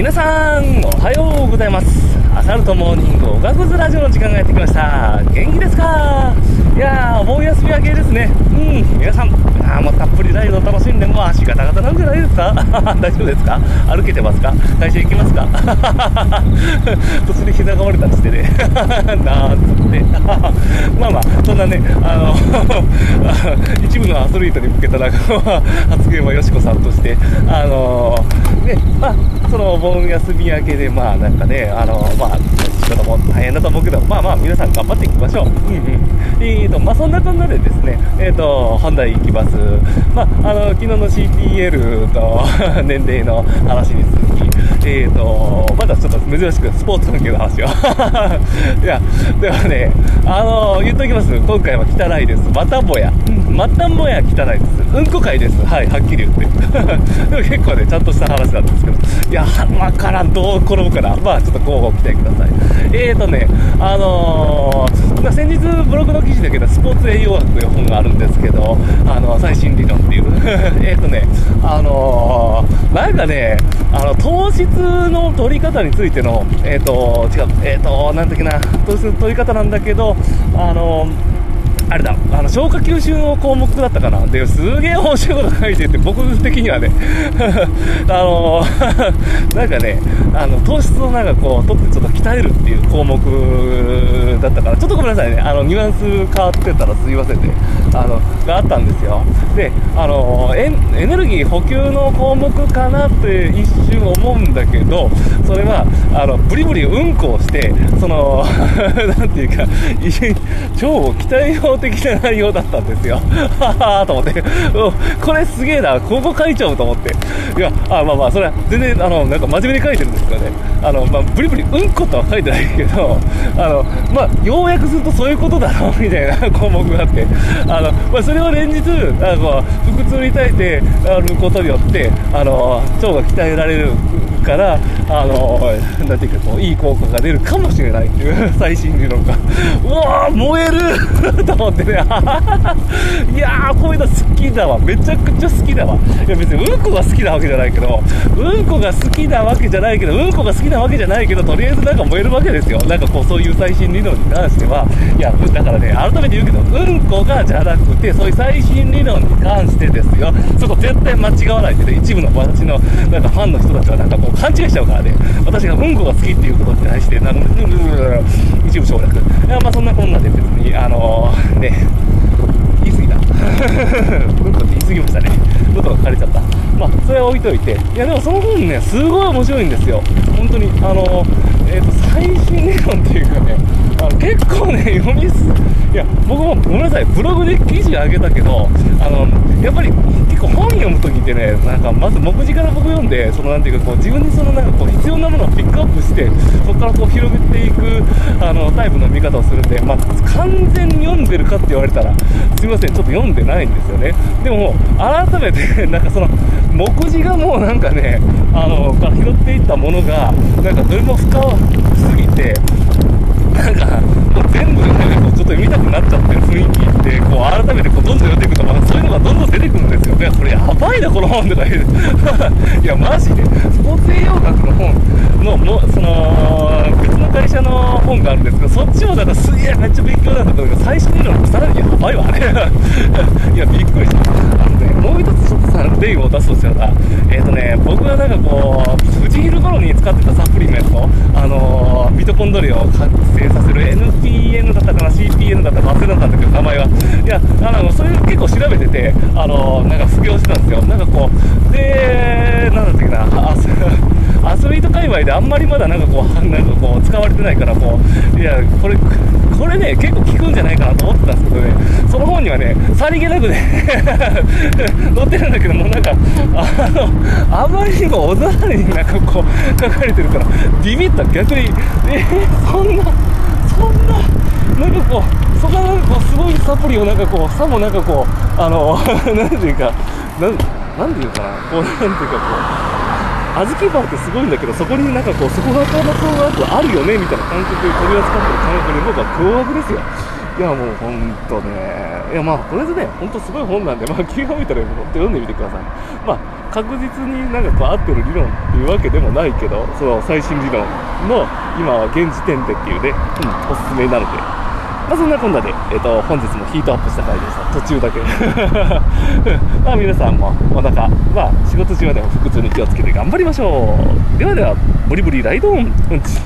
皆さん、おはようございます。アサルトモーニングおがくずラジオの時間がやってきました。元気ですか？いやー、お盆休み明けですね。うん、皆さん、あもうたっぷりライドを楽しんで、もう足ガタガタなんじゃないですか？大丈夫ですか？歩けてますか？会社行きますか？途中で膝が折れたりしてね。なんつって。まあまあ、そんなね、あの、一部のアスリートに向けたなんか発言はよしこさんとして、あのね、まあ、そのお盆休み明けで、まあなんかね、あのまあ、仕事も大変だと思うけど、まあまあ、皆さん頑張っていきましょう。うんうん。えーと、まあそんなこんなでですね、えーと、本題行きます。まあ、あの、昨日の CPL と年齢の話に続き、えーと、まだちょっと珍しくスポーツ関係の話を。いや、でもね、あの、言っときます。今回は汚いです。またもや。またもや汚いです。うんこ会です。はい、はっきり言って。でも結構ね、ちゃんとした話なんですけど。いや、わからん。どう転ぶかな。まあ、ちょっとこうご期待ください。えーとね、あのー、先日ブログの記事だけど、スポーツ栄養学という本があるんですけど、あの、最新理論っていう。えーとね、あのー、なんかね、あの、糖質の取り方についての、えーと、違う、えーと、なんだっけな、糖質の取り方なんだけど、あの、あれだ、あの、消化吸収の項目だったかな。で、すげえ面白いこと書いてて、僕的にはね、あの なんかね、あの、糖質をなんかこう、取ってちょっと鍛えるっていう項目だったから、ちょっとごめんなさいね、あの、ニュアンス変わってたらすいませんね、あの、があったんですよ。で、あの、エネルギー補給の項目かなって一瞬思うんだけど、それは、あの、ブリブリうんこをして、その、なんていうか、腸を鍛えよう的な内容だったんですよ。ははーと思って、これすげえな、ここ書いちゃうと思って。いや、あまあまあ、それは全然、あの、なんか真面目に書いてるんですけどね。あの、まあ、ブリブリうんことは書いてないけど、あの、まあ、ようやくするとそういうことだろう、みたいな項目があって、あの、まあ、それを連日、あの、腹痛に耐えてあることによって、あの、腸が鍛えられるから、あの、なんていうか、こう、いい効果が出るかもしれないっていう 最新理論が、うわー燃える と思ってね、いやー、こういうの好きだわ。めちゃくちゃ好きだわ。いや、別にうんこが好きなわけじゃないけど、うんこが好きなわけじゃないけど、うんこが好きなわけじゃないけど、とりあえずなんか燃えるわけですよ。なんかこう、そういう最新理論に関しては、いや、だからね、改めて言うけど、うんこがじゃなくて、そういう最新理論に関してですよ。そこ絶対間違わないでね、一部の私の、なんかファンの人たちはなんかこう、勘違いしちゃうからね、私がうんこが好きっていうことに対して、なん、一部省略。いや、まあそんなこんなで別に、あのー、ね、過ぎた。うんこって言い過ぎましたね。喉が枯れちゃった。まあ、それは置いといて。いや、でもその本ね、すごい面白いんですよ。本当に、あの、えっ、ー、と、最新理論っていうかね、あの結構ね、読みす、いや、僕もごめんなさい、ブログで記事あげたけど、あの、やっぱり結構本読むときってね、なんかまず目次から僕読んで、そのなんていうかこう、自分にそのなんかこう、必要なものをピックアップして、そこからこう広げていく、あの、タイプの見方をするんで、まあ、完全に読んでるかって言われたら、すいません、ちょっと読んでないんですよね。でも、改めて、なんかその、目次がもうなんかね、あの、から拾っていったものが、なんかどれも深すぎて、なんか、もう全部、ね、こうちょっと読みたくなっちゃってる雰囲気って、こう、改めてこうどんいな、この本とか言う。いや、マジで、スポーツ栄養学の本の、もその、別の会社の本があるんですけど、そっちもなんかすげえめっちゃ勉強なんだけど、最新理論さらにやばいわ、ね。いや、びっくりした。あのね、もう一つちょっとさ、例を出すとしたら、えっ、ー、とね、僕がなんかこう、藤昼頃に使ってたサプリメント、ミトコンドリアを活性させる NPN だったかな、CPN だったか忘れなかったけど、名前は。いや、あの、それ結構調べてて、あの、なんか副業してたんですよ。なんかこう、で、なんだったっけな、あ、アスリート界隈であんまりまだなんかこう、なんかこう、使われてないから、こう、いや、これ、これね、結構効くんじゃないかなと思ってたんですけどね、その本にはね、さりげなくね 載ってるんだけども、なんか、あの、あまりにもおざわりになんかこう、書かれてるから、ビビった、逆に、えー、そんな、そんな、なんかこう、そこなんかこう、すごいサプリをなんかこう、さもなんかこう、あの、なんていうか、なん、なんていうかな、こう、なんていうかこう、小豆バーってすごいんだけど、そこになんかこう、そこがの工学あるよねみたいな感覚で取り扱ってる感覚に僕は驚愕ですよ。いやもうほんとね、いやまあとりあえずね、ほんとすごい本なんで、まあ気が向いたら本当読んでみてください。まあ確実になんかこう合ってる理論っていうわけでもないけどその最新理論の今は現時点でっていうね、うん、おすすめになるんで。まあそんなこんなで、えーと、本日もヒートアップした回でした。途中だけ。まあ皆さんもお腹まあ仕事中はでも腹痛に気をつけて頑張りましょう。ではではブリブリライドオン。うん。ち